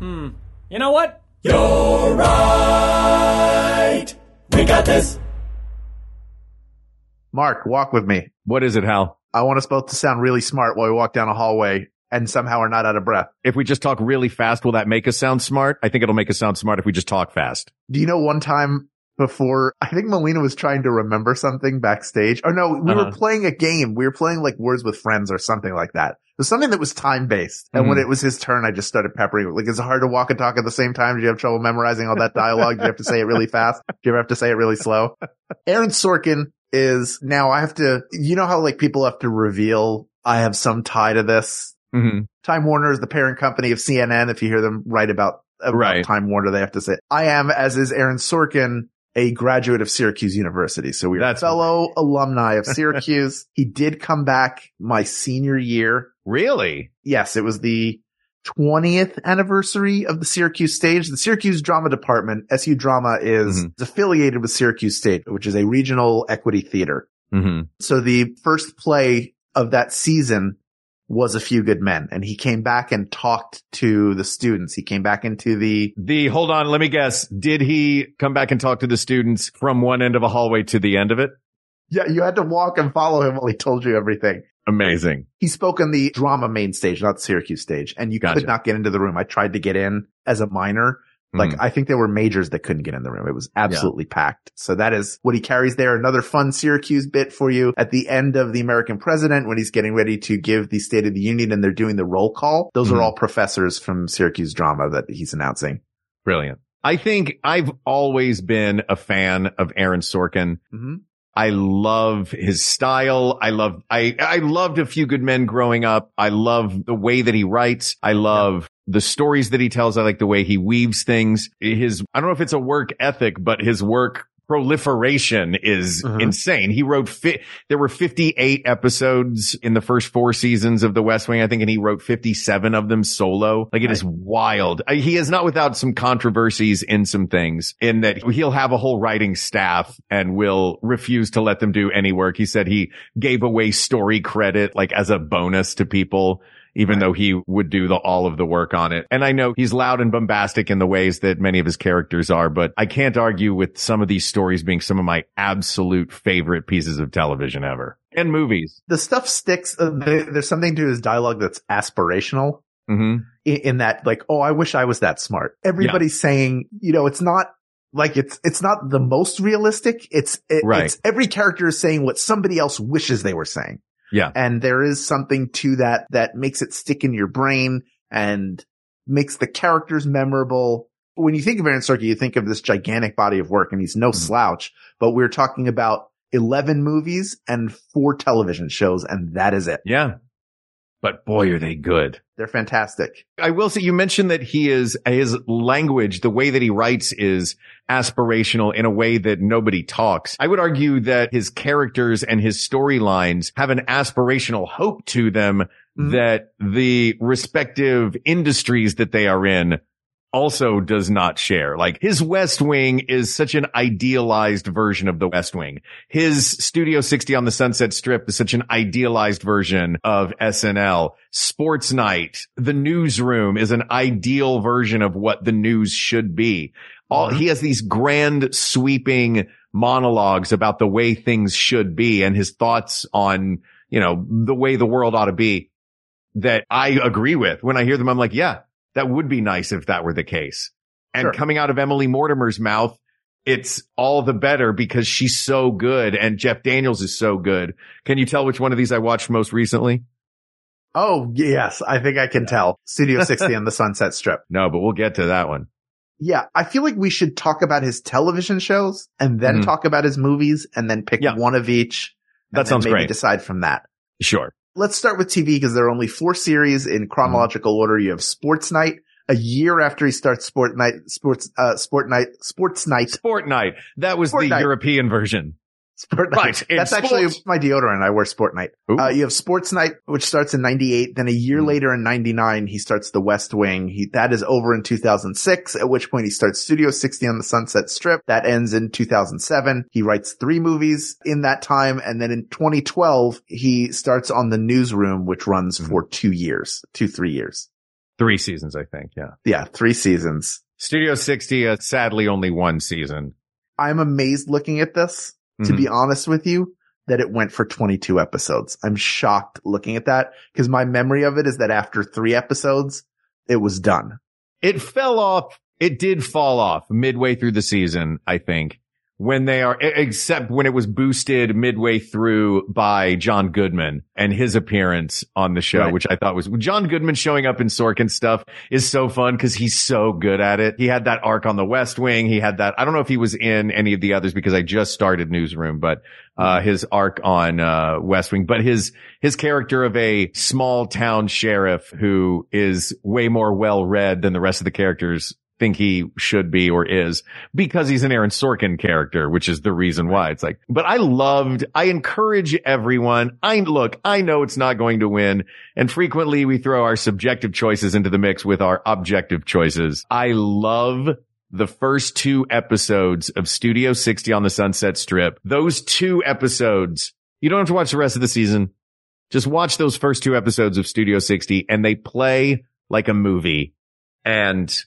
Hmm. You know what? You're right. We got this. Mark, walk with me. What is it, Hal? I want us both to sound really smart while we walk down a hallway and somehow are not out of breath. If we just talk really fast, will that make us sound smart? I think it'll make us sound smart if we just talk fast. Do you know one time before, I think Malina was trying to remember something backstage. Oh no, we Uh-huh. were playing a game. We were playing like Words with Friends or something like that. It was something that was time based. And when Mhm. it was his turn, I just started peppering. Like, is it hard to walk and talk at the same time? Did you have trouble memorizing all that dialogue? Did you have to say it really fast? Do you ever have to say it really slow? Aaron Sorkin is now I have to, you know how like people have to reveal I have some tie to this. Mm-hmm. Time Warner is the parent company of CNN. If you hear them write about, about Right. Time Warner, they have to say, I am, as is Aaron Sorkin, a graduate of Syracuse University. So we're That's- fellow alumni of Syracuse. he did come back my senior year. Really? Yes, it was the 20th anniversary of the Syracuse stage. The Syracuse drama department, SU drama is Mhm. affiliated with Syracuse Stage, which is a regional equity theater. Mm-hmm. So the first play of that season was A Few Good Men and he came back and talked to the students. He came back into the, The, hold on, let me guess. Did he come back and talk to the students from one end of a hallway to the end of it? yeah, you had to walk and follow him while he told you everything. Amazing. He spoke on the drama main stage, not the Syracuse stage, and you Gotcha. could not get into the room. I tried to get in as a minor. Like, Mhm. I think there were majors that couldn't get in the room. It was absolutely packed. So that is what he carries there. Another fun Syracuse bit for you at the end of the American president when he's getting ready to give the State of the Union and they're doing the roll call. Those Mhm. are all professors from Syracuse drama that he's announcing. Brilliant. I think I've always been a fan of Aaron Sorkin. hmm I love his style. I love, I, I loved a few good men growing up. I love the way that he writes. I love the stories that he tells. I like the way he weaves things. His, I don't know if it's a work ethic, but his work proliferation is Mhm. insane. He wrote fi- there were 58 episodes in the first four seasons of The West Wing, I think, and he wrote 57 of them solo. Like it is wild. He is not without some controversies in some things in that he'll have a whole writing staff and will refuse to let them do any work. He said he gave away story credit like as a bonus to people even though he would do the, all of the work on it. And I know he's loud and bombastic in the ways that many of his characters are, but I can't argue with some of these stories being some of my absolute favorite pieces of television ever and movies. The stuff sticks. Uh, there's something to his dialogue that's aspirational. hmm in, in that like, oh, I wish I was that smart. Everybody's saying, you know, it's not like it's, it's not the most realistic. It's, it, Right. it's every character is saying what somebody else wishes they were saying. Yeah. And there is something to that that makes it stick in your brain and makes the characters memorable. When you think of Aaron Sorkin, you think of this gigantic body of work and he's no Mhm. slouch, but we're talking about 11 movies and four television shows and that is it. Yeah. But boy, are they good. They're fantastic. I will say you mentioned that he is his language, the way that he writes is aspirational in a way that nobody talks. I would argue that his characters and his storylines have an aspirational hope to them Mhm. that the respective industries that they are in also does not share. Like his West Wing is such an idealized version of the West Wing. His Studio 60 on the Sunset Strip is such an idealized version of SNL. Sports Night, the newsroom is an ideal version of what the news should be. All, Mhm. he has these grand sweeping monologues about the way things should be and his thoughts on, you know, the way the world ought to be that I agree with. When I hear them, I'm like, yeah, that would be nice if that were the case. And Sure. coming out of Emily Mortimer's mouth, it's all the better because she's so good and Jeff Daniels is so good. Can you tell which one of these I watched most recently? Oh, yes. I think I can tell. Studio 60 on the Sunset Strip. No, but we'll get to that one. Yeah. I feel like we should talk about his television shows and then Mhm. talk about his movies and then pick Yeah. one of each. That sounds maybe great. Decide from that. Sure. Let's start with TV because there are only four series in chronological order. You have Sports Night, a year after he starts Sport Night, Sports, uh, Sport Night, Sports Night. Sport Night. That was Sport the Night. European version. Sport Right, Night. in That's actually sports. my deodorant. I wear Sport Night. Uh, you have Sports Night, which starts in 98. Then a year Hmm. later in 99, he starts The West Wing. He, that is over in 2006, at which point he starts Studio 60 on the Sunset Strip. That ends in 2007. He writes three movies in that time. And then in 2012, he starts on The Newsroom, which runs Mhm. for two years, two, three years. Three seasons, I think. Yeah. Yeah, three seasons. Studio 60, uh, sadly only one season. I'm amazed looking at this. To be mm-hmm. honest with you, that it went for 22 episodes. I'm shocked looking at that because my memory of it is that after three episodes, it was done. It fell off. It did fall off midway through the season, I think, when they are, except when it was boosted midway through by John Goodman and his appearance on the show, Right. which I thought was John Goodman showing up in Sorkin stuff is so fun because he's so good at it. He had that arc on the West Wing. He had that. I don't know if he was in any of the others because I just started Newsroom, but, uh, his arc on, uh, West Wing, but his, his character of a small town sheriff who is way more well read than the rest of the characters think he should be or is because he's an Aaron Sorkin character, which is the reason why it's like, but I loved, I encourage everyone. I look, I know it's not going to win. And frequently we throw our subjective choices into the mix with our objective choices. I love the first two episodes of Studio 60 on the Sunset Strip. Those two episodes, you don't have to watch the rest of the season. Just watch those first two episodes of Studio 60 and they play like a movie and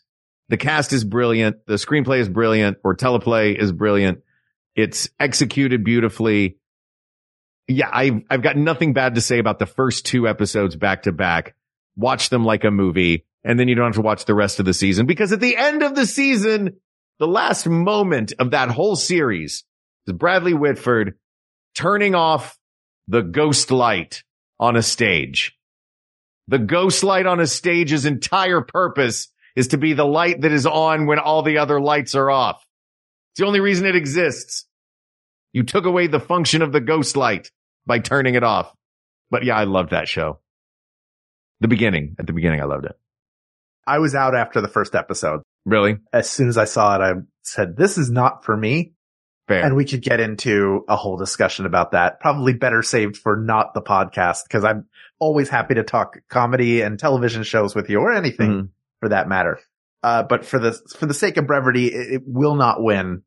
the cast is brilliant. The screenplay is brilliant or teleplay is brilliant. It's executed beautifully. Yeah, I've, I've got nothing bad to say about the first two episodes back to back. Watch them like a movie and then you don't have to watch the rest of the season because at the end of the season, the last moment of that whole series is Bradley Whitford turning off the ghost light on a stage. The ghost light on a stage's entire purpose is to be the light that is on when all the other lights are off. It's the only reason it exists. You took away the function of the ghost light by turning it off. But yeah, I loved that show. The beginning, at the beginning, I loved it. I was out after the first episode. Really? As soon as I saw it, I said, this is not for me. Fair. And we could get into a whole discussion about that. Probably better saved for not the podcast because I'm always happy to talk comedy and television shows with you or anything Mhm. For that matter. Uh, but for the, for the sake of brevity, it, it will not win.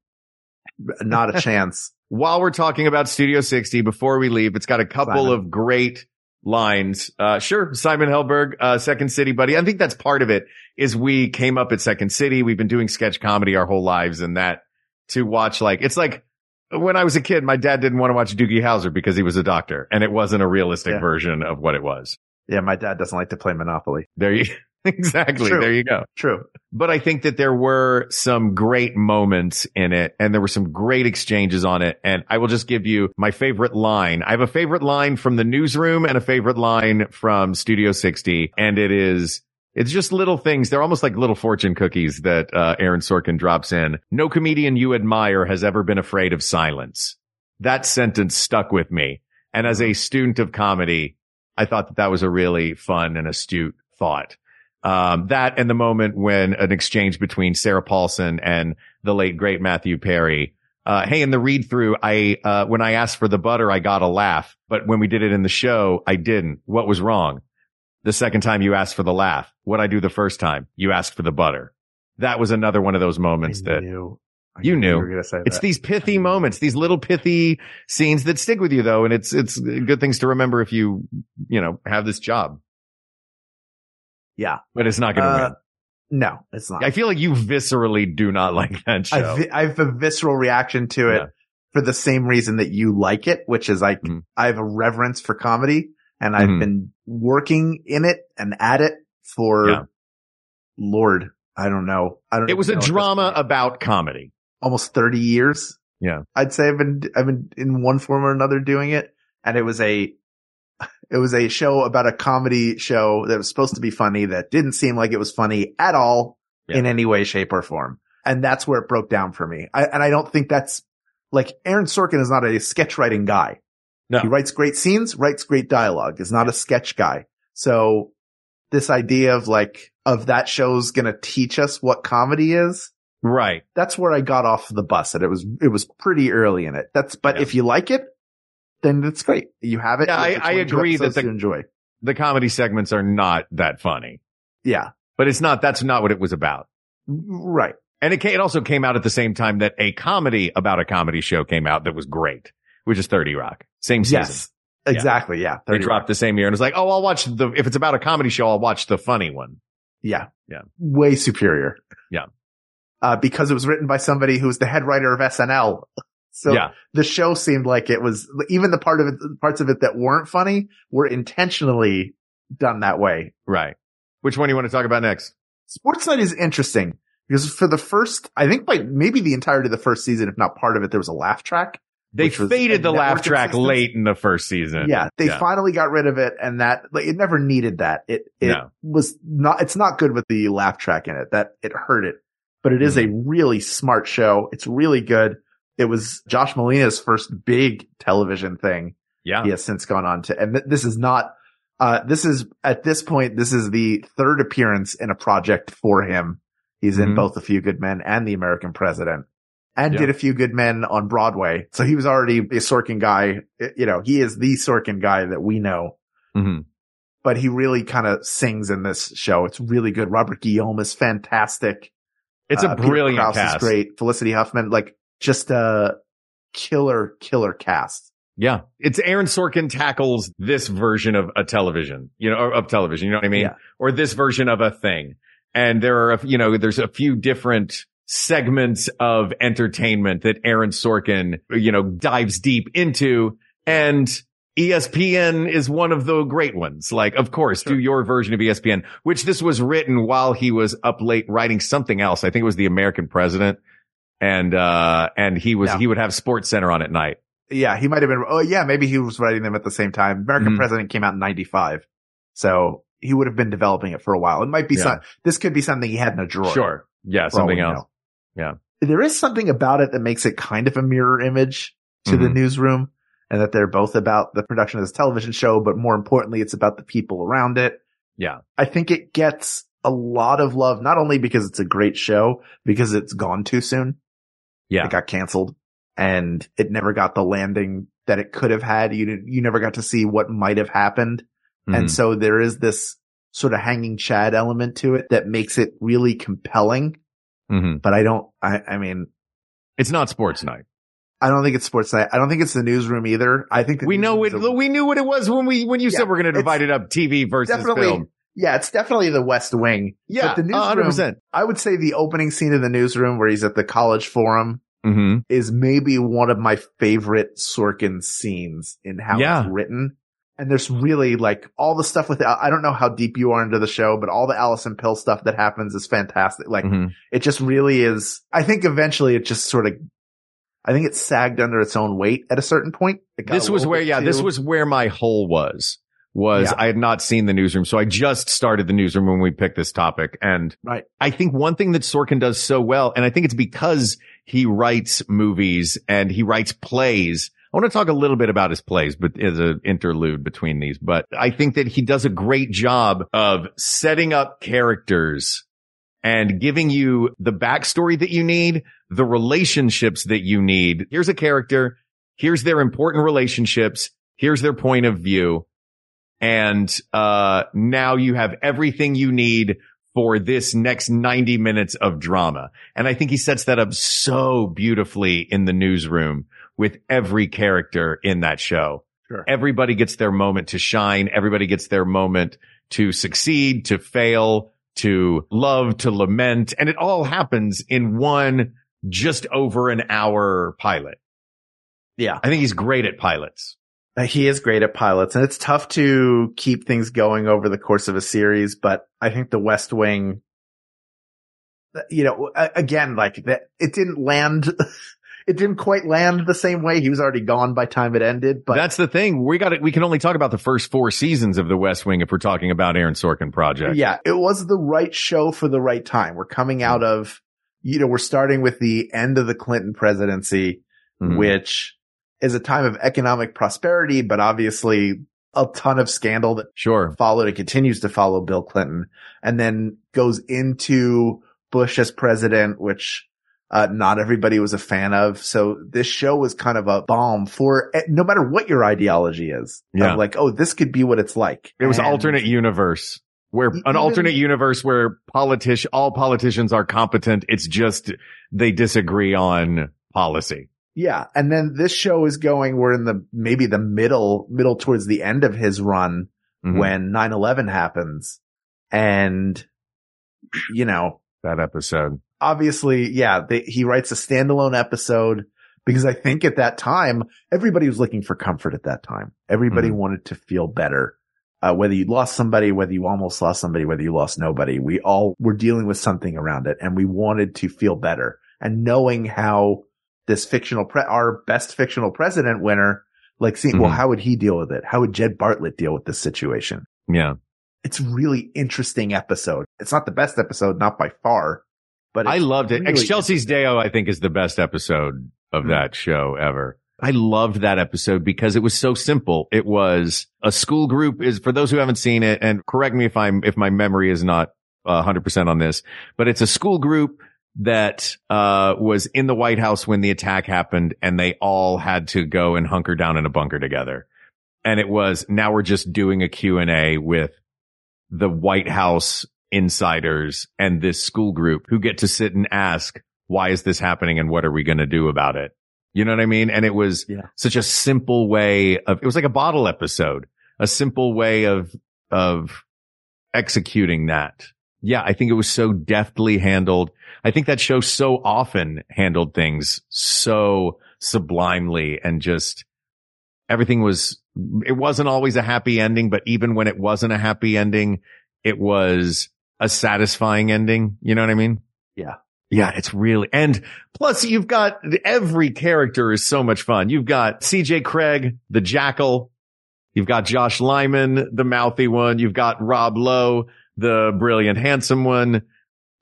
Not a chance. While we're talking about Studio 60, before we leave, it's got a couple Simon. of great lines. Uh, sure. Simon Helberg, uh, Second City buddy. I think that's part of it is we came up at Second City. We've been doing sketch comedy our whole lives and that to watch like, it's like when I was a kid, my dad didn't want to watch Doogie Howser because he was a doctor and it wasn't a realistic Yeah. version of what it was. Yeah. My dad doesn't like to play Monopoly. There you, exactly. True. There you go. True. But I think that there were some great moments in it and there were some great exchanges on it. And I will just give you my favorite line. I have a favorite line from the newsroom and a favorite line from Studio 60. And it is, it's just little things. They're almost like little fortune cookies that, uh, Aaron Sorkin drops in. No comedian you admire has ever been afraid of silence. That sentence stuck with me. And as a student of comedy, I thought that that was a really fun and astute thought. Um, that and the moment when an exchange between Sarah Paulson and the late great Matthew Perry. Uh, hey, in the read through, I, uh, when I asked for the butter, I got a laugh, but when we did it in the show, I didn't. What was wrong? The second time you asked for the laugh. What I do the first time? You asked for the butter. That was another one of those moments I that knew. You knew. You were going to say it's these pithy moments, these little pithy scenes that stick with you though. And it's, it's good things to remember if you, you know, have this job, yeah. but it's not going to Uh, win. No, it's not. I feel like you viscerally do not like that show. I, vi- I have a visceral reaction to it Yeah. for the same reason that you like it, which is like Mhm. I have a reverence for comedy and I've Mhm. been working in it and at it for Yeah. Lord, I don't know. I don't it was a know at this drama about comedy. almost 30 years. Yeah. I'd say I've been, I've been in one form or another doing it. And it was a, it was a show about a comedy show that was supposed to be funny that didn't seem like it was funny at all Yeah. in any way, shape or form. And that's where it broke down for me. I, and I don't think that's like Aaron Sorkin is not a sketch writing guy. No. He writes great scenes, writes great dialogue, is not a sketch guy. So this idea of like, of that show's going to teach us what comedy is. Right. That's where I got off the bus and it was, it was pretty early in it. That's, but Yeah. if you like it, then it's great. You have it. Yeah, I- I agree that the- enjoy. The comedy segments are not that funny, Yeah. but it's not, that's not what it was about. Right. And it, it also came out at the same time that a comedy about a comedy show came out that was great, which is 30 Rock. Same season. Yes. Exactly. Yeah. They 30 dropped the same year and it was like, oh, I'll watch the, if it's about a comedy show, I'll watch the funny one. Yeah. Yeah. Way superior. Yeah. Uh, because it was written by somebody who was the head writer of SNL. So yeah. the show seemed like it was even the part of it, parts of it that weren't funny were intentionally done that way. Right. Which one do you want to talk about next? Sports Night is interesting because for the first, I think by maybe the entirety of the first season, if not part of it, there was a laugh track. They faded the laugh track existence. late in the first season. Yeah. They Yeah. finally got rid of it and that, like, it never needed that. It, it No. was not, it's not good with the laugh track in it that it hurt it, but it is a Mm-hmm. really smart show. It's really good. It was Josh Malina's first big television thing. Yeah. He has since gone on to, and th- this is not, uh, this is at this point, this is the third appearance in a project for him. He's in Mhm. both A Few Good Men and The American President and Yeah. did A Few Good Men on Broadway. So he was already a Sorkin guy. You know, he is the Sorkin guy that we know, hmm but he really kind of sings in this show. It's really good. Robert Guillaume is fantastic. It's Uh, a Peter brilliant Krause cast. is great. Felicity Huffman, like just a killer, killer cast. Yeah. It's Aaron Sorkin tackles this version of a television, you know, of television, you know what I mean? Yeah. Or this version of a thing. And there are, a- you know, there's a few different segments of entertainment that Aaron Sorkin, you know, dives deep into. And ESPN is one of the great ones. Like, of course, do your version of ESPN, which this was written while he was up late writing something else. I think it was the American president. And, uh, and he was, Yeah. he would have Sports Center on at night. Yeah, he might have been. Oh, yeah, maybe he was writing them at the same time. American Mhm. President came out in '95, so he would have been developing it for a while. It might be Yeah. some. This could be something he had in a drawer. Sure. Yeah. Something else. know. Yeah. There is something about it that makes it kind of a mirror image to the Mhm. newsroom, and that they're both about the production of this television show, but more importantly, it's about the people around it. Yeah. I think it gets a lot of love, not only because it's a great show, because it's gone too soon. Yeah. It got canceled and it never got the landing that it could have had. You you never got to see what might have happened. And Mhm. so there is this sort of hanging Chad element to it that makes it really compelling. Mhm. But I don't, I, I mean, It's not sports night. I don't think it's sports night. I don't think it's the newsroom either. I think We know it. a- We knew what it was when we, when you Yeah, said we're going to divide it up TV versus definitely, film. Yeah, it's definitely the West Wing. Yeah. But the newsroom, 100%. I would say the opening scene of the newsroom where he's at the college forum hmm is maybe one of my favorite Sorkin scenes in how Yeah. it's written. And there's really like all the stuff with, I don't know how deep you are into the show, but all the Allison Pill stuff that happens is fantastic. Like hmm it just really is. I think eventually it just sort of, I think it sagged under its own weight at a certain point. This was where, yeah, this was where my hole was, was Yeah. I had not seen the newsroom. So I just started the newsroom when we picked this topic. And Right. I think one thing that Sorkin does so well, and I think it's because he writes movies and he writes plays. I want to talk a little bit about his plays, but as an interlude between these, but I think that he does a great job of setting up characters and giving you the backstory that you need, the relationships that you need. Here's a character. Here's their important relationships. Here's their point of view. And, uh, now you have everything you need for this next 90 minutes of drama. And I think he sets that up so beautifully in the newsroom with every character in that show. Sure. Everybody gets their moment to shine. Everybody gets their moment to succeed, to fail, to love, to lament. And it all happens in one just over an hour pilot. Yeah. I think he's great at pilots. He is great at pilots and it's tough to keep things going over the course of a series, but I think the West Wing, you know, again, like that, it didn't land, it didn't quite land the same way. He was already gone by time it ended, but That's the thing. We got it. We can only talk about the first four seasons of the West Wing if we're talking about Aaron Sorkin project. yeah, it was the right show for the right time. We're coming out of, you know, we're starting with the end of the Clinton presidency, Mhm. which is a time of economic prosperity, but obviously a ton of scandal that Sure. followed and continues to follow Bill Clinton and then goes into Bush as president, which uh, not everybody was a fan of. So this show was kind of a bomb for eh, no matter what your ideology is. of Yeah. like, oh, this could be what it's like. It was And- alternate universe where E- an alternate universe where politician, all politicians are competent. It's just they disagree on policy. Yeah. And then this show is going, we're in the, maybe the middle, middle towards the end of his run Mhm. when 9-11 happens. And, you know, that episode. obviously, yeah, they, he writes a standalone episode because I think at that time, everybody was looking for comfort at that time. Everybody Mhm. wanted to feel better. Uh, whether you lost somebody, whether you almost lost somebody, whether you lost nobody, we all were dealing with something around it and we wanted to feel better. And knowing how this fictional, pre- our best fictional president winner, like seeing, well, Mhm. how would he deal with it? How would Jed Bartlet deal with this situation? Yeah. It's really interesting episode. It's not the best episode, not by far, but I loved it. really Chelsea's Deo, I think, is the best episode of Mhm. that show ever. I loved that episode because it was so simple. It was a school group is for those who haven't seen it and correct me if I'm, if my memory is not hundred percent on this, but it's a school group that, uh, was in the White House when the attack happened and they all had to go and hunker down in a bunker together. And it was now we're just doing a Q and A with the White House insiders and this school group who get to sit and ask, why is this happening and what are we going to do about it? You know what I mean? And it was Yeah. such a simple way of, it was like a bottle episode, a simple way of, of executing that. Yeah. I think it was so deftly handled. I think that show so often handled things so sublimely and just everything was, it wasn't always a happy ending, but even when it wasn't a happy ending, it was a satisfying ending. You know what I mean? Yeah. Yeah, it's really, and plus you've got every character is so much fun. You've got CJ Craig, the jackal. You've got Josh Lyman, the mouthy one. You've got Rob Lowe, the brilliant, handsome one.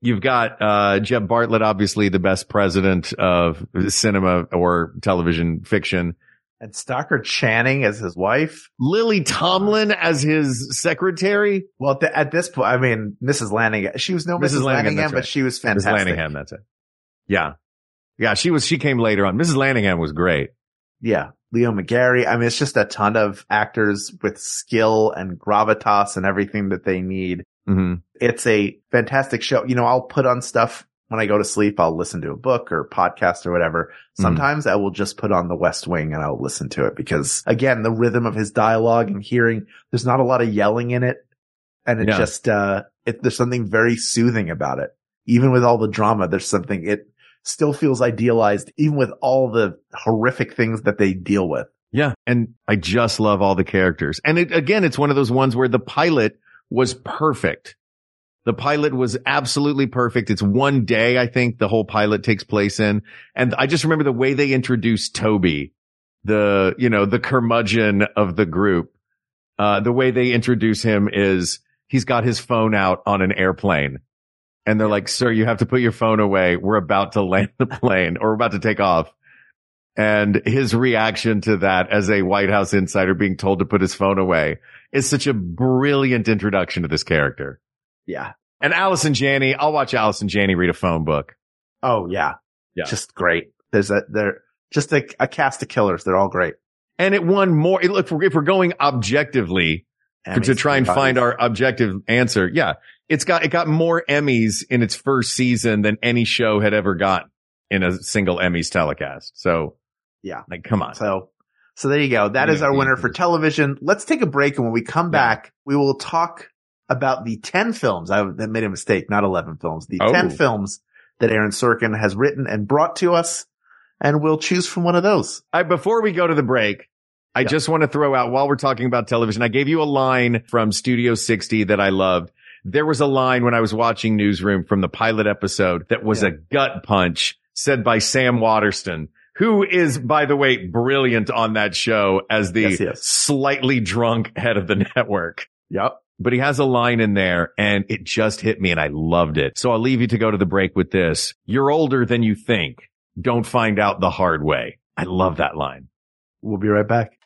You've got, uh, Jeb Bartlet, obviously the best president of cinema or television fiction. And Stockard Channing as his wife. Lily Tomlin as his secretary. Well, th- at this point, I mean, Mrs. Landingham, she was no Mrs. Mrs. Landingham, Landingham, but right. she was fantastic. Landingham, that's it. Yeah. Yeah, she was, she came later on. Mrs. Landingham was great. Yeah. Leo McGarry. I mean, it's just a ton of actors with skill and gravitas and everything that they need. Hmm It's a fantastic show. You know, I'll put on stuff when I go to sleep. I'll listen to a book or podcast or whatever. Mm-hmm. Sometimes I will just put on the West Wing and I'll listen to it because again, the rhythm of his dialogue and hearing, there's not a lot of yelling in it. And it Yeah. just, uh, it, there's something very soothing about it. Even with all the drama, there's something, it still feels idealized, even with all the horrific things that they deal with. Yeah. And I just love all the characters. And it, again, it's one of those ones where the pilot was perfect. The pilot was absolutely perfect. It's one day, I think the whole pilot takes place in. And I just remember the way they introduced Toby, the, you know, the curmudgeon of the group. Uh, the way they introduce him is he's got his phone out on an airplane and they're like, sir, you have to put your phone away. We're about to land the plane or we're about to take off. And his reaction to that as a White House insider being told to put his phone away is such a brilliant introduction to this character. Yeah. And Allison Janney, I'll watch Allison Janney read a phone book. Oh yeah. Yeah. Just great. There's a, they're just a, a cast of killers. They're all great. And it won more. If we're, if we're going objectively Emmys, to try and find our objective answer, yeah, it's got, it got more Emmys in its first season than any show had ever gotten in a single Emmys telecast. So Yeah. like, come on. So, so there you go. That is Yeah, our yeah, winner for television. Let's take a break. And when we come back, we will talk about the 10 films. I made a mistake, not 11 films, the Oh. 10 films that Aaron Sorkin has written and brought to us. And we'll choose from one of those. I, before we go to the break, I Yeah. just want to throw out while we're talking about television, I gave you a line from Studio 60 that I loved. There was a line when I was watching Newsroom from the pilot episode that was Yeah. a gut punch said by Sam Waterston, who is, by the way, brilliant on that show as the Yes, he is. slightly drunk head of the network. Yep. But he has a line in there and it just hit me and I loved it. So I'll leave you to go to the break with this. You're older than you think. Don't find out the hard way. I love that line. We'll be right back.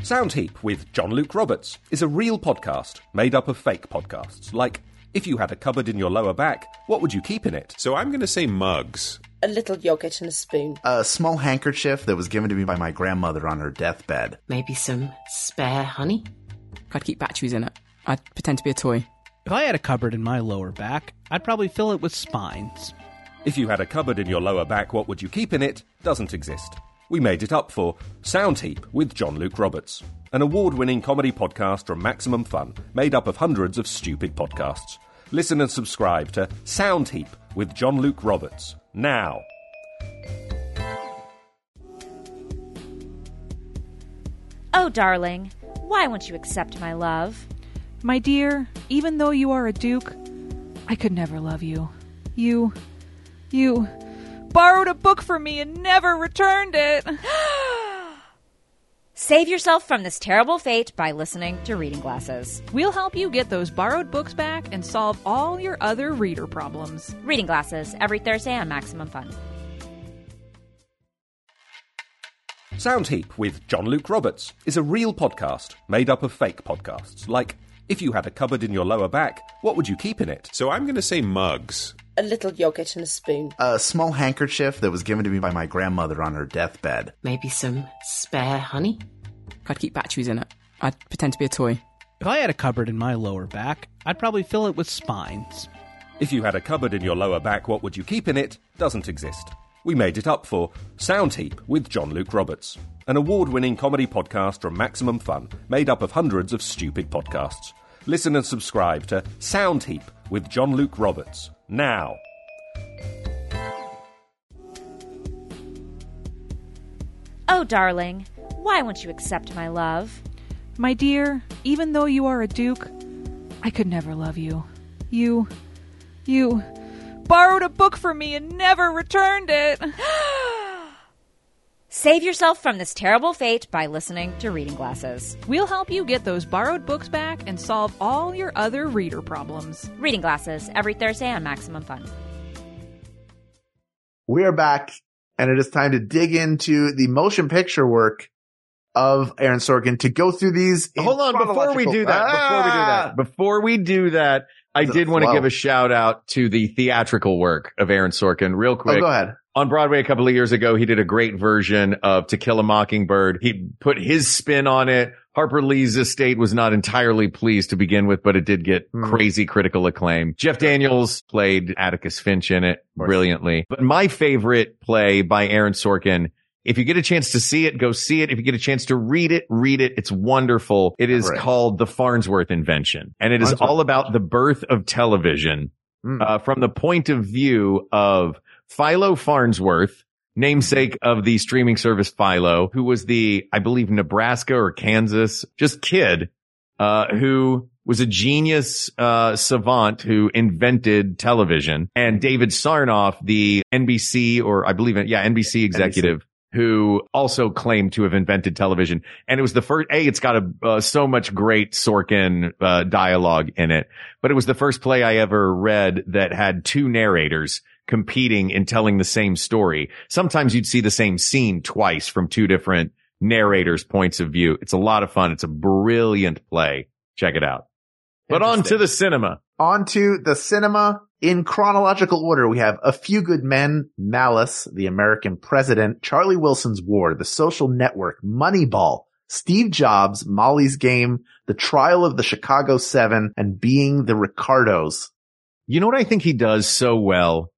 Soundheap with John Luke Roberts is a real podcast made up of fake podcasts. Like, if you had a cupboard in your lower back, what would you keep in it? So I'm going to say mugs. A little yogurt and a spoon. A small handkerchief that was given to me by my grandmother on her deathbed. Maybe some spare honey. I'd keep batteries in it. I'd pretend to be a toy. If I had a cupboard in my lower back, I'd probably fill it with spines. If you had a cupboard in your lower back, what would you keep in it? Doesn't exist. We made it up for Soundheap with John Luke Roberts, an award winning comedy podcast from Maximum Fun, made up of hundreds of stupid podcasts. Listen and subscribe to Soundheap with John Luke Roberts now. Oh, darling, why won't you accept my love? My dear, even though you are a duke, I could never love you. You. You borrowed a book from me and never returned it. Save yourself from this terrible fate by listening to Reading Glasses. We'll help you get those borrowed books back and solve all your other reader problems. Reading Glasses, every Thursday on Maximum Fun. Soundheap with John Luke Roberts is a real podcast made up of fake podcasts. Like, if you had a cupboard in your lower back, what would you keep in it? So I'm going to say mugs. A little yogurt and a spoon. A small handkerchief that was given to me by my grandmother on her deathbed. Maybe some spare honey. I'd keep batteries in it. I'd pretend to be a toy. If I had a cupboard in my lower back, I'd probably fill it with spines. If you had a cupboard in your lower back, what would you keep in it? Doesn't exist. We made it up for Soundheap with John Luke Roberts, an award winning comedy podcast from Maximum Fun, made up of hundreds of stupid podcasts. Listen and subscribe to Soundheap with John Luke Roberts now. Oh, darling, why won't you accept my love? My dear, even though you are a duke, I could never love you. You. You borrowed a book from me and never returned it. Save yourself from this terrible fate by listening to Reading Glasses. We'll help you get those borrowed books back and solve all your other reader problems. Reading Glasses, every Thursday on Maximum Fun. We are back and it is time to dig into the motion picture work of Aaron Sorkin to go through these. Hold on, before we do that, before we do Ah! that, before we do that, I did want to give a shout out to the theatrical work of Aaron Sorkin real quick. Oh, go ahead. on Broadway a couple of years ago, he did a great version of To Kill a Mockingbird. He put his spin on it. Harper Lee's estate was not entirely pleased to begin with, but it did get Hmm. crazy critical acclaim. Jeff Daniels played Atticus Finch in it brilliantly. But my favorite play by Aaron Sorkin if you get a chance to see it, go see it. If you get a chance to read it, read it. It's wonderful. It is Right. called The Farnsworth Invention and it is all about the birth of television Hmm. uh, from the point of view of Philo Farnsworth, namesake of the streaming service Philo, who was the, I believe, Nebraska or Kansas, just kid, uh, who was a genius, uh, savant who invented television and David Sarnoff, the NBC or I believe, yeah, NBC executive. Who also claimed to have invented television. And it was the first, A, it's got a, uh, so much great Sorkin, uh, dialogue in it, but it was the first play I ever read that had two narrators competing in telling the same story. Sometimes you'd see the same scene twice from two different narrators' points of view. It's a lot of fun. It's a brilliant play. Check it out. But on to the cinema. On to the cinema. In chronological order, we have A Few Good Men, Malice, The American President, Charlie Wilson's War, The Social Network, Moneyball, Steve Jobs, Molly's Game, The Trial of the Chicago Seven, and Being the Ricardos. You know what I think he does so well?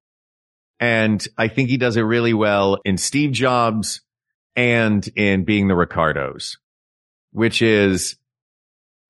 And I think he does it really well in Steve Jobs and in being the Ricardos, which is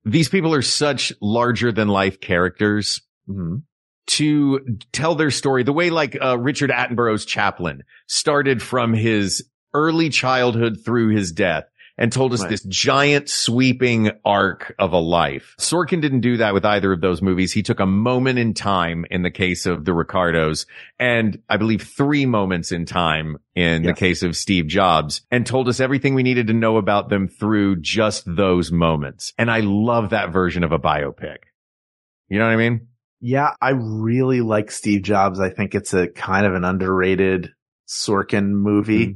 these people are such larger than life characters Mhm. To tell their story the way like uh, Richard Attenborough's Chaplin started from his early childhood through his death and told us Right. this giant sweeping arc of a life. Sorkin didn't do that with either of those movies. He took a moment in time in the case of the Ricardos and I believe three moments in time in the case of Steve Jobs and told us everything we needed to know about them through just those moments. And I love that version of a biopic. You know what I mean? Yeah, I really like Steve Jobs. I think it's a kind of an underrated Sorkin movie. Mm-hmm.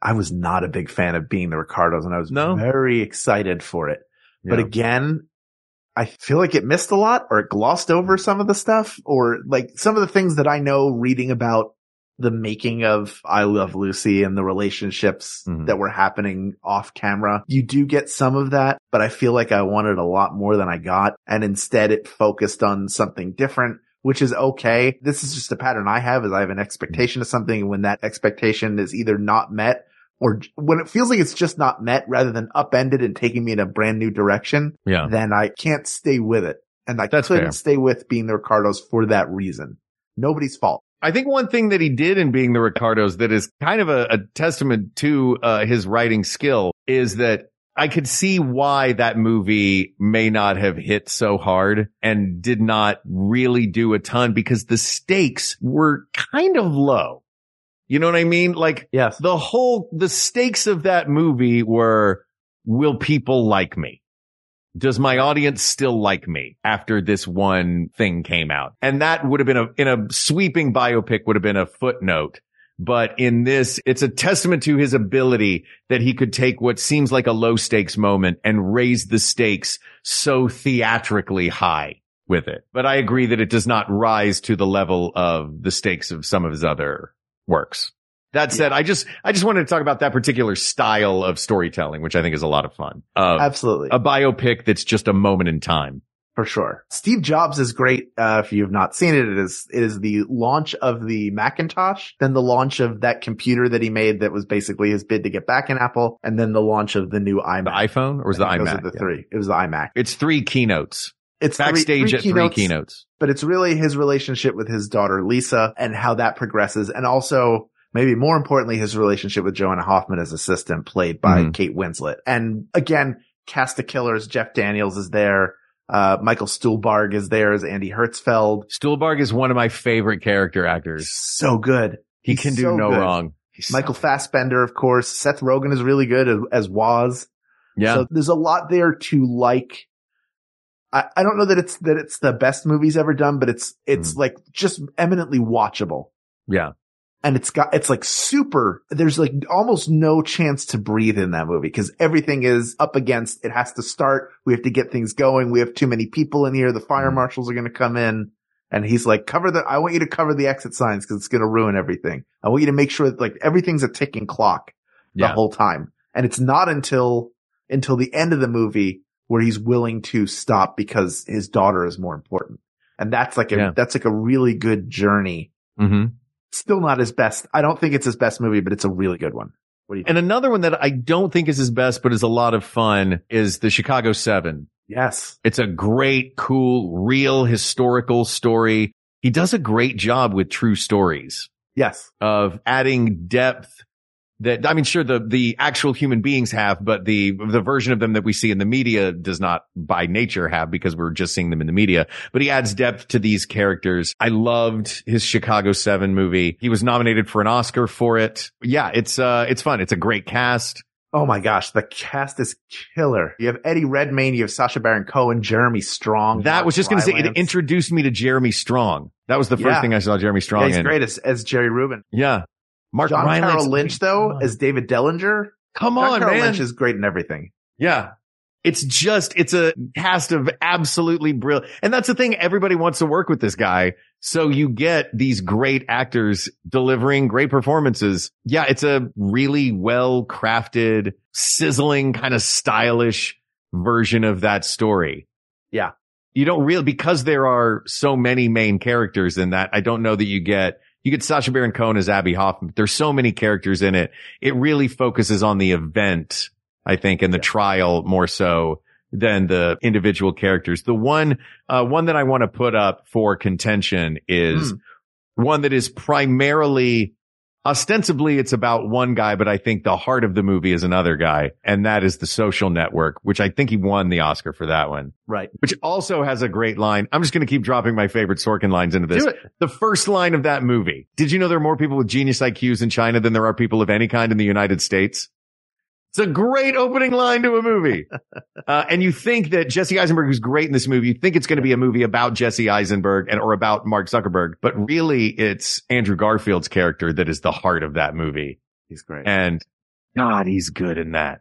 I was not a big fan of being the Ricardos and I was No? very excited for it. But again, I feel like it missed a lot or it glossed over mm-hmm. some of the stuff or like some of the things that I know reading about the making of I Love Lucy and the relationships Mhm. that were happening off camera. You do get some of that, but I feel like I wanted a lot more than I got. And instead it focused on something different, which is okay. This is just a pattern I have is I have an expectation of something. And when that expectation is either not met or when it feels like it's just not met rather than upended and taking me in a brand new direction, Yeah. then I can't stay with it. And I That's couldn't fair. stay with being the Ricardos for that reason. Nobody's fault. I think one thing that he did in being the Ricardos that is kind of a, a testament to uh, his writing skill is that I could see why that movie may not have hit so hard and did not really do a ton because the stakes were kind of low. You know what I mean? Like Yes. the whole, the stakes of that movie were, will people like me? Does my audience still like me after this one thing came out? And that would have been a, in a sweeping biopic would have been a footnote. But in this, it's a testament to his ability that he could take what seems like a low stakes moment and raise the stakes so theatrically high with it. But I agree that it does not rise to the level of the stakes of some of his other works. That said, I just, I just wanted to talk about that particular style of storytelling, which I think is a lot of fun. Uh, Absolutely. a biopic that's just a moment in time. for sure. Steve Jobs is great. Uh, if you have not seen it, it is, it is the launch of the Macintosh, then the launch of that computer that he made that was basically his bid to get back in Apple, and then the launch of the new iMac. The iPhone or was the iMac? the Yeah. three. It was the iMac. It's three keynotes. It's Backstage three at three keynotes. but it's really his relationship with his daughter Lisa and how that progresses. And also maybe more importantly, his relationship with Joanna Hoffman as assistant played by Mhm. Kate Winslet. And again, cast of killers. Jeff Daniels is there. Uh, Michael Stuhlbarg is there as Andy Hertzfeld. Stuhlbarg is one of my favorite character actors. So good. He He's can do so no good. wrong. He's so- Michael Fassbender, of course. Seth Rogen is really good as, as Woz. yeah. So there's a lot there to like. I, I don't know that it's that it's the best movies ever done, but it's it's like just eminently watchable. yeah. And it's got it's like super. There's like almost no chance to breathe in that movie because everything is up against. It has to start. We have to get things going. We have too many people in here. The fire Mm. marshals are going to come in. And he's like, cover the, I want you to cover the exit signs because it's going to ruin everything. I want you to make sure that like everything's a ticking clock the Yeah. whole time. And it's not until, until the end of the movie where he's willing to stop because his daughter is more important. And that's like a, Yeah. that's like a really good journey. hmm Still not his best. I don't think it's his best movie, but it's a really good one. What do you think? And another one that I don't think is his best, but is a lot of fun is the Chicago Seven. Yes. It's a great, cool, real historical story. He does a great job with true stories Yes. of adding depth that, I mean, sure, the, the actual human beings have, but the, the version of them that we see in the media does not by nature have because we're just seeing them in the media, but he adds depth to these characters. I loved his Chicago Seven movie. He was nominated for an Oscar for it. Yeah, it's, uh, it's fun. It's a great cast. Oh my gosh. The cast is killer. You have Eddie Redmayne. You have Sacha Baron Cohen, Jeremy Strong. That Mark was just going to say, it introduced me to Jeremy Strong. That was the first Yeah. thing I saw Jeremy Strong Yeah, he's in. great as, as Jerry Rubin. Yeah. Mark John Rylance. Carroll Lynch though as David Dellinger. Come John on, Carroll man. Lynch is great in everything. Yeah. It's just, it's a cast of absolutely brilliant. And that's the thing. Everybody wants to work with this guy. So you get these great actors delivering great performances. Yeah. It's a really well crafted, sizzling, kind of stylish version of that story. Yeah. You don't really, because there are so many main characters in that, I don't know that you get, you get Sacha Baron Cohen as Abbie Hoffman. There's so many characters in it. It really focuses on the event, I think, and the trial more so than the individual characters. The one, uh, one that I want to put up for contention is one that is primarily ostensibly it's about one guy, but I think the heart of the movie is another guy. And that is the social network, which I think he won the Oscar for that one Right. which also has a great line. I'm just going to keep dropping my favorite Sorkin lines into this. Do it. The first line of that movie. Did you know there are more people with genius IQs in China than there are people of any kind in the United States? It's a great opening line to a movie. uh, and you think that Jesse Eisenberg, who's great in this movie, you think it's going to be a movie about Jesse Eisenberg and, or about Mark Zuckerberg, but really it's Andrew Garfield's character that is the heart of that movie. He's great. And God, he's good in that.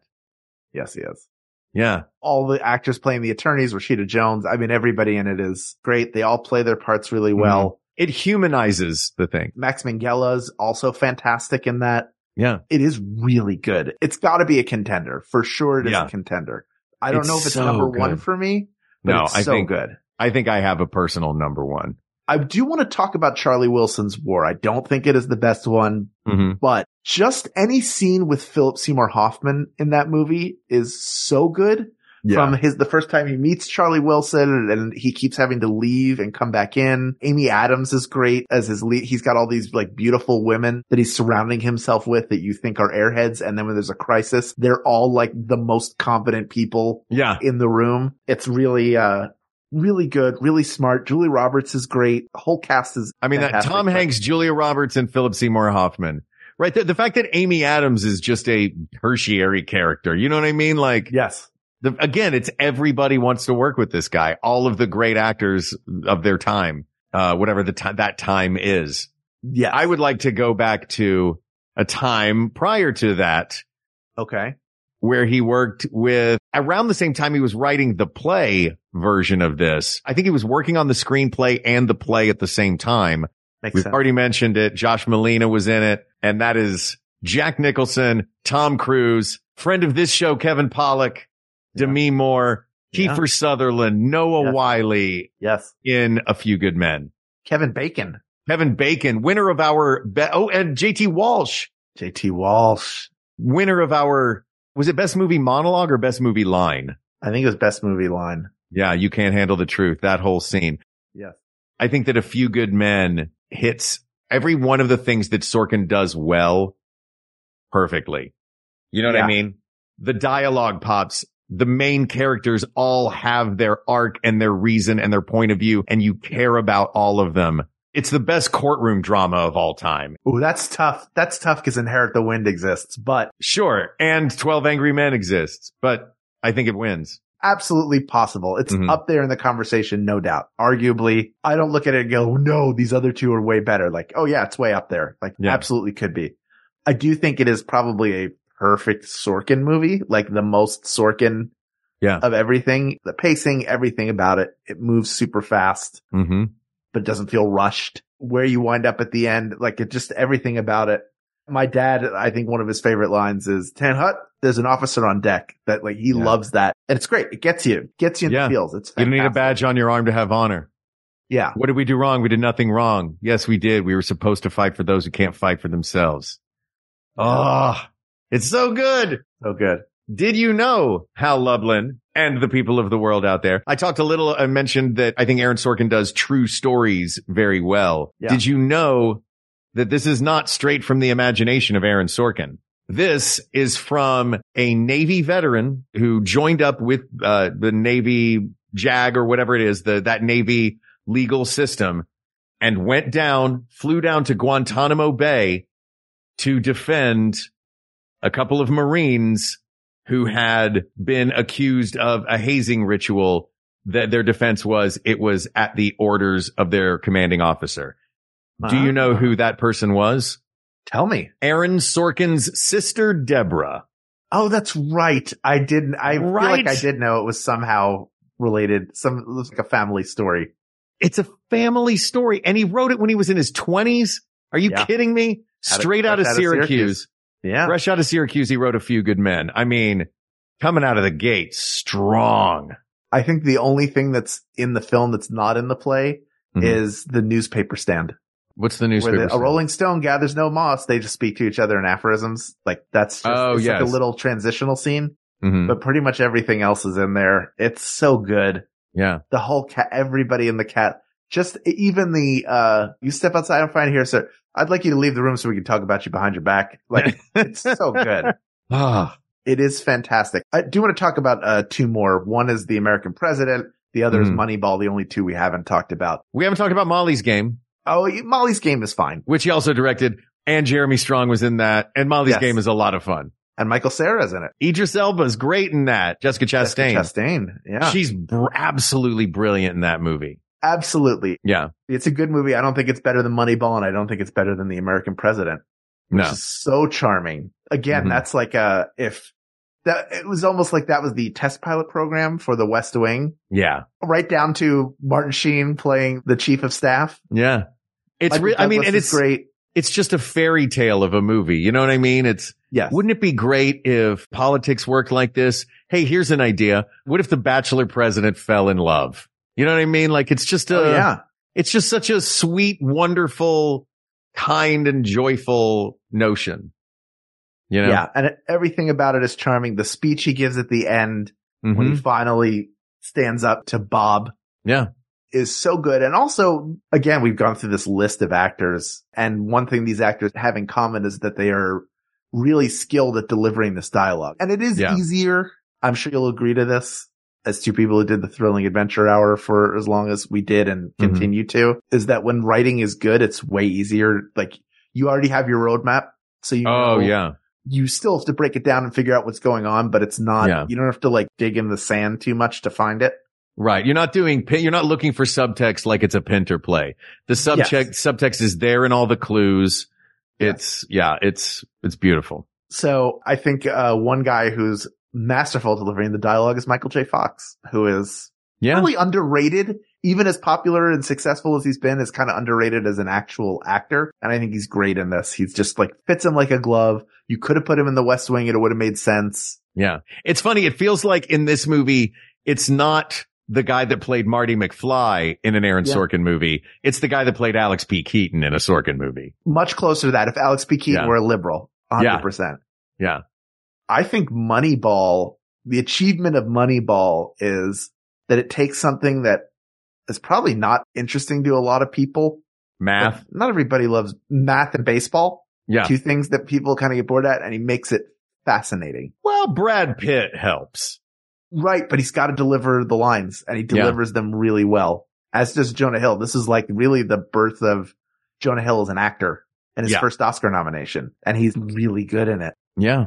Yes, he is. Yeah. All the actors playing the attorneys, Rashida Jones. I mean, everybody in it is great. They all play their parts really well. It humanizes the thing. Max Minghella is also fantastic in that. Yeah. It is really good. It's got to be a contender for sure. It is Yeah. a contender. I don't It's know if it's so number one for me, but No, it's I so think good. I think I have a personal number one. I do want to talk about Charlie Wilson's War. I don't think it is the best one, Mhm. but just any scene with Philip Seymour Hoffman in that movie is so good. Yeah. From his, the first time he meets Charlie Wilson and he keeps having to leave and come back in. Amy Adams is great as his lead. He's got all these like beautiful women that he's surrounding himself with that you think are airheads. And then when there's a crisis, they're all like the most confident people Yeah. in the room. It's really, uh, really good, really smart. Julie Roberts is great. The whole cast is. I mean, that Tom Hanks, Julia Roberts, and Philip Seymour Hoffman. Right. The, the fact that Amy Adams is just a tertiary character. You know what I mean? Like, Yes. The, again, it's everybody wants to work with this guy. All of the great actors of their time, uh, whatever the time that time is. Yeah. I would like to go back to a time prior to that Okay. where he worked with around the same time he was writing the play version of this. I think he was working on the screenplay and the play at the same time. Makes We've sense. already mentioned it. Josh Malina was in it, and that is Jack Nicholson, Tom Cruise, friend of this show, Kevin Pollak, Demi Moore, Yeah. Kiefer Sutherland, Noah Yes. Wyle yes. in A Few Good Men. Kevin Bacon. Kevin Bacon, winner of our, be- oh, and JT Walsh, JT Walsh. winner of our, was it best movie monologue or best movie line? I think it was best movie line. Yeah, you can't handle the truth. That whole scene. Yes. I think that a few good men hits every one of the things that Sorkin does well perfectly. You know what Yeah. I mean? The dialogue pops. The main characters all have their arc and their reason and their point of view and you care about all of them. It's the best courtroom drama of all time. Ooh, that's tough. That's tough because Inherit the Wind exists, but Sure. And 12 Angry Men exists, but I think it wins. absolutely possible. It's Mhm. up there in the conversation, no doubt. Arguably, I don't look at it and go, no, these other two are way better. Like, oh yeah, it's way up there. Like, Yeah. absolutely could be. I do think it is probably a perfect Sorkin movie, like the most Sorkin Yeah. of everything. The pacing, everything about it. It moves super fast. Mm-hmm. but doesn't feel rushed. Where you wind up at the end, like it just everything about it. My dad, I think one of his favorite lines is Tan Hut. There's an officer on deck that like he Yeah. loves that, and it's great. It gets you, gets you in Yeah. the feels. It's You don't need a badge on your arm to have honor. Yeah, What did we do wrong? We did nothing wrong. Yes, we did. We were supposed to fight for those who can't fight for themselves. Oh, it's so good. so good. Did you know Hal Lublin and the people of the world out there? I talked a little, I mentioned that I think Aaron Sorkin does true stories very well. Yeah. Did you know that this is not straight from the imagination of Aaron Sorkin? This is from a Navy veteran who joined up with uh, the Navy JAG or whatever it is, the that Navy legal system, and went down, flew down to Guantanamo Bay to defend a couple of Marines who had been accused of a hazing ritual that their defense was it was at the orders of their commanding officer. Do you know who that person was? Tell me. Aaron Sorkin's sister, Deborah. Oh, that's right. I didn't. I feel like I did know it was somehow related. Some it was like a family story. It's a family story and he wrote it when he was in his twenties. Are you Yeah. kidding me? Straight out of, out of Syracuse. Syracuse. Yeah, Fresh out of Syracuse, he wrote a few good men. I mean, coming out of the gate strong. I think the only thing that's in the film that's not in the play Mhm. is the newspaper stand. What's the newspaper? where the, a rolling stone gathers no moss. They just speak to each other in aphorisms. Like that's just, Oh, it's like a little transitional scene, Mhm. but pretty much everything else is in there. It's so good. Yeah. The whole cat, everybody in the cat, just even the, uh, you step outside and find here, sir. I'd like you to leave the room so we can talk about you behind your back. Like it's so good. Ah, It is fantastic. I do want to talk about, uh, two more. One is the American president. The other is Mhm. Moneyball, the only two we haven't talked about. we haven't talked about Molly's game, Oh, Molly's game is fine. which he also directed and Jeremy Strong was in that. And Molly's Yes. game is a lot of fun. And Michael Cera's in it. Idris Elba's great in that. Jessica Chastain. Jessica Chastain. Yeah. She's br- absolutely brilliant in that movie. Absolutely. Yeah. It's a good movie. I don't think it's better than Moneyball and I don't think it's better than The American President. which No. is so charming. Again, Mhm. that's like a if that it was almost like that was the test pilot program for the West Wing, Yeah. right down to Martin Sheen playing the chief of staff. Yeah. It's Michael re- I mean, and it's great. It's just a fairy tale of a movie. You know what I mean? It's, Yes. wouldn't it be great if politics worked like this? Hey, here's an idea. What if the bachelor president fell in love? You know what I mean? Like it's just a, Oh, yeah. it's just such a sweet, wonderful, kind and joyful notion. You know? Yeah. And everything about it is charming. The speech he gives at the end when he Mhm. finally stands up to Bob Yeah. is so good. And also, again, we've gone through this list of actors and one thing these actors have in common is that they are really skilled at delivering this dialogue. And it is Yeah. easier. I'm sure you'll agree to this as two people who did the thrilling adventure hour for as long as we did and Mhm. continue to is that when writing is good, it's way easier. Like you already have your roadmap. So you Oh, know- yeah. you still have to break it down and figure out what's going on, but it's not, Yeah. you don't have to like dig in the sand too much to find it. Right. You're not doing, pin- you're not looking for subtext like it's a Pinter play. The subtext, Yes. subtext is there in all the clues. It's, yeah, it's, it's beautiful. So I think uh, one guy who's masterful delivering the dialogue is Michael J. Fox, who is Yeah. really underrated. Even as popular and successful as he's been, is kind of underrated as an actual actor. And I think he's great in this. He's just like fits him like a glove. You could have put him in the West Wing and it would have made sense. Yeah. It's funny. It feels like in this movie, it's not the guy that played Marty McFly in an Aaron Yeah. Sorkin movie. It's the guy that played Alex P. Keaton in a Sorkin movie. Much closer to that if Alex P. Keaton Yeah. were a liberal. 100%. Yeah. I think Moneyball, the achievement of Moneyball is that it takes something that is probably not interesting to a lot of people. Math. Not everybody loves math and baseball. Yeah. Two things that people kind of get bored at and he makes it fascinating. Well, Brad Pitt helps. Right. But he's got to deliver the lines and he Yeah. delivers them really well. As does Jonah Hill. This is like really the birth of Jonah Hill as an actor and his Yeah. first Oscar nomination. And he's really good in it. Yeah.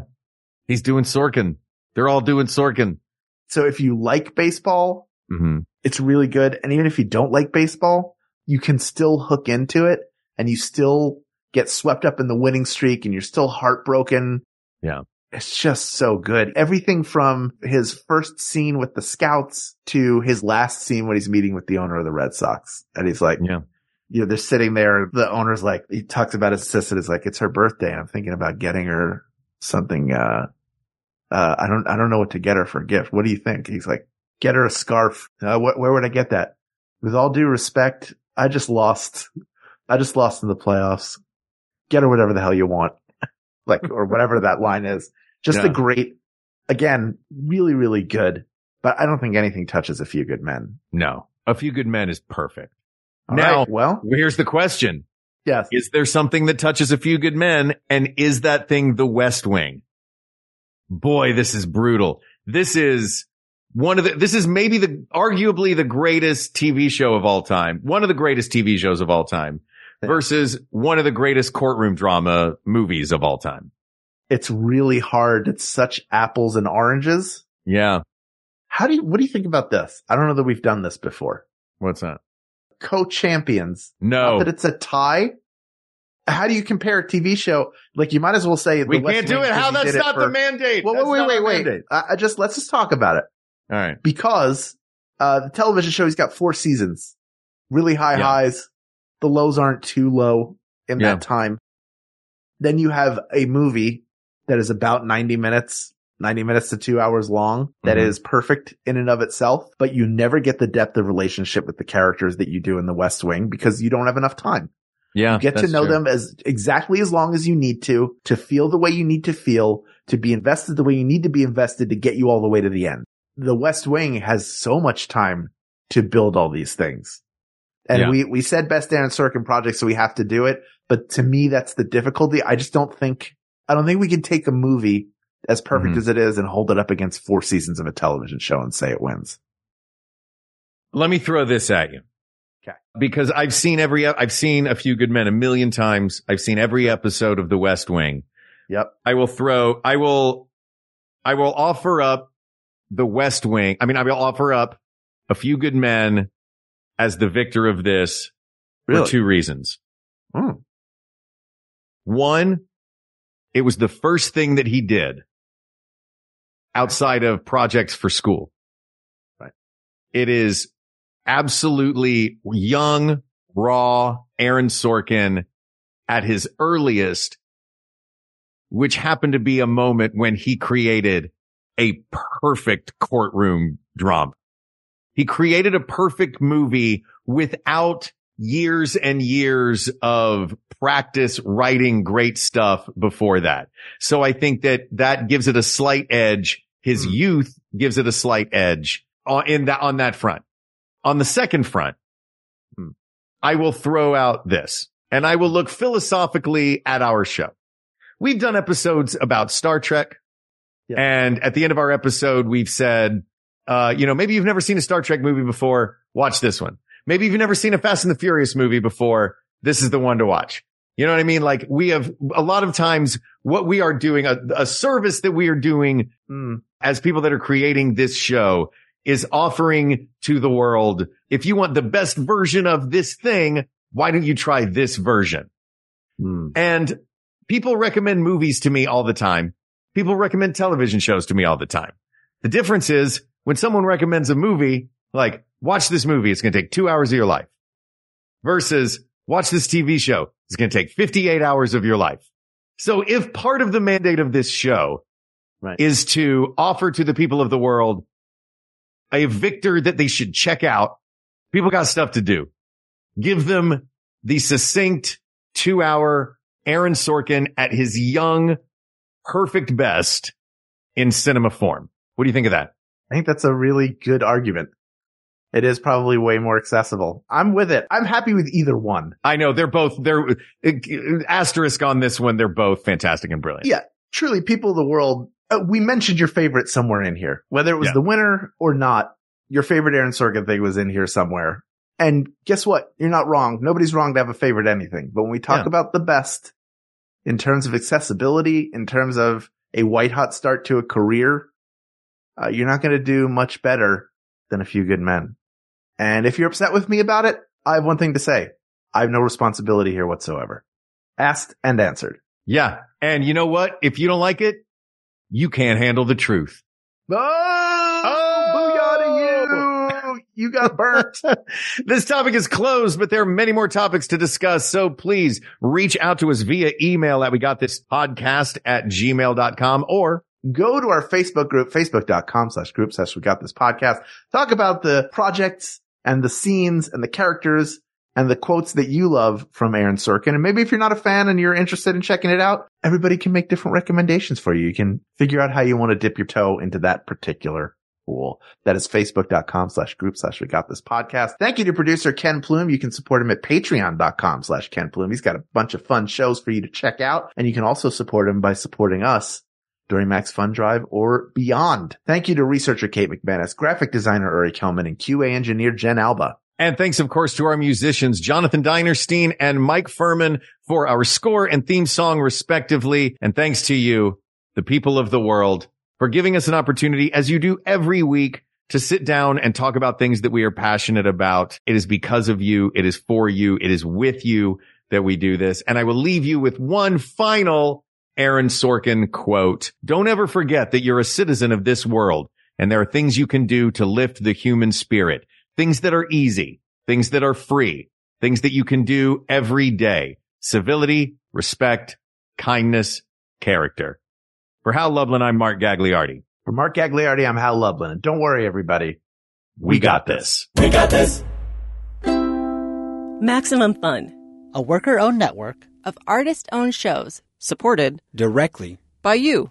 He's doing Sorkin. They're all doing Sorkin. So if you like baseball, hmm it's really good. And even if you don't like baseball, you can still hook into it and you still get swept up in the winning streak and you're still heartbroken. Yeah. It's just so good. Everything from his first scene with the scouts to his last scene when he's meeting with the owner of the Red Sox. And he's like, Yeah. you know, they're sitting there. The owner's like, he talks about his assistant. It's like, it's her birthday. I'm thinking about getting her something, uh, uh, I don't, I don't know what to get her for a gift. What do you think? He's like, get her a scarf. Uh, wh- where would I get that? With all due respect, I just lost. I just lost in the playoffs. Get her whatever the hell you want. like, or whatever that line is. Just a great, again, really, really good. But I don't think anything touches a few good men. No. A Few Good Men is perfect. All now, right, well, here's the question. yes. Is there something that touches a few good men? And is that thing the West Wing? Boy, this is brutal. This is one of the, this is maybe the, arguably the greatest TV show of all time. One of the greatest TV shows of all time versus one of the greatest courtroom drama movies of all time. It's really hard. It's such apples and oranges. Yeah. How do you, what do you think about this? I don't know that we've done this before. What's that? Co-champions. No. Not that it's a tie. How do you compare a TV show? Like you might as well say We the can't do Wing it. How that's not for- the mandate. Well, That's wait, wait, wait, wait. I, just let's just talk about it All right. because uh the television show he's got four seasons, really high Yeah. highs. The lows aren't too low in Yeah. that time. Then you have a movie that is about 90 minutes, 90 minutes to two hours long that Mhm. is perfect in and of itself, but you never get the depth of relationship with the characters that you do in the West Wing because you don't have enough time. Yeah. You get to know true. them as exactly as long as you need to, to feel the way you need to feel, to be invested the way you need to be invested to get you all the way to the end. The West Wing has so much time to build all these things. And Yeah. we, we said best Aaron Sorkin project, so we have to do it. But to me, that's the difficulty. I just don't think, I don't think we can take a movie as perfect Mhm. as it is and hold it up against four seasons of a television show and say it wins. Let me throw this at you. Okay. Because I've seen every, I've seen a few good men a million times. I've seen every episode of the West Wing. Yep. I will throw, I will, I will offer up the West Wing. I mean, I will offer up a few good men as the victor of this Really? for two reasons. Hmm. One, It was the first thing that he did outside of projects for school. Right. It is absolutely young, raw Aaron Sorkin at his earliest, which happened to be a moment when he created a perfect courtroom drama. He created a perfect movie without years and years of practice writing great stuff before that. So I think that that gives it a slight edge. His hmm. youth gives it a slight edge on, in that, on that front. On the second front, I will throw out this and I will look philosophically at our show. We've done episodes about Star Trek. And at the end of our episode, we've said, uh, you know, maybe you've never seen a Star Trek movie before. Watch this one. Maybe you've never seen a Fast and the Furious movie before. This is the one to watch. You know what I mean? Like we have a lot of times what we are doing, a, a service that we are doing mm, as people that are creating this show is offering to the world. If you want the best version of this thing, why don't you try this version? Mm. And people recommend movies to me all the time. People recommend television shows to me all the time. The difference is when someone recommends a movie, like watch this movie, it's going to take two hours of your life versus watch this TV show. It's going to take 58 hours of your life. So if part of the mandate of this show right. is to offer to the people of the world a victor that they should check out, people got stuff to do. Give them the succinct two hour Aaron Sorkin at his young, perfect best in cinema form. What do you think of that? I think that's a really good argument. It is probably way more accessible. I'm with it. I'm happy with either one. I know they're both, they're uh, asterisk on this one. They're both fantastic and brilliant. Yeah. Truly people of the world. Uh, we mentioned your favorite somewhere in here, whether it was Yeah. the winner or not. Your favorite Aaron Sorkin thing was in here somewhere. And guess what? You're not wrong. Nobody's wrong to have a favorite anything. But when we talk Yeah. about the best in terms of accessibility, in terms of a white hot start to a career, uh, you're not going to do much better than a few good men. And if you're upset with me about it, I have one thing to say. I have no responsibility here whatsoever. Asked and answered. Yeah. And you know what? If you don't like it, you can't handle the truth. Oh, oh booyah to you! You got burnt. this topic is closed, but there are many more topics to discuss. So please reach out to us via email at we got this podcast at gmail.com or Go to our Facebook group, facebook.com slash group slash we got this podcast. Talk about the projects and the scenes and the characters and the quotes that you love from Aaron Sorkin. And maybe if you're not a fan and you're interested in checking it out, everybody can make different recommendations for you. You can figure out how you want to dip your toe into that particular pool. That is facebook.com slash group slash we got this podcast. Thank you to producer Ken Plume. You can support him at patreon.com slash Ken Plume. He's got a bunch of fun shows for you to check out. And you can also support him by supporting us during Max Fun Drive or beyond. Thank you to researcher Kate McManus, graphic designer Uri Kelman, and QA engineer Jen Alba. And thanks, of course, to our musicians, Jonathan Dinerstein and Mike Furman for our score and theme song, respectively. And thanks to you, the people of the world, for giving us an opportunity, as you do every week, to sit down and talk about things that we are passionate about. It is because of you. It is for you. It is with you that we do this. And I will leave you with one final Aaron Sorkin quote. Don't ever forget that you're a citizen of this world and there are things you can do to lift the human spirit. Things that are easy, things that are free, things that you can do every day. Civility, respect, kindness, character. For Hal Lublin, I'm Mark Gagliardi. For Mark Gagliardi, I'm Hal Lublin. And don't worry, everybody. We got this. We got this. Maximum Fun, a worker owned network of artist owned shows supported directly by you.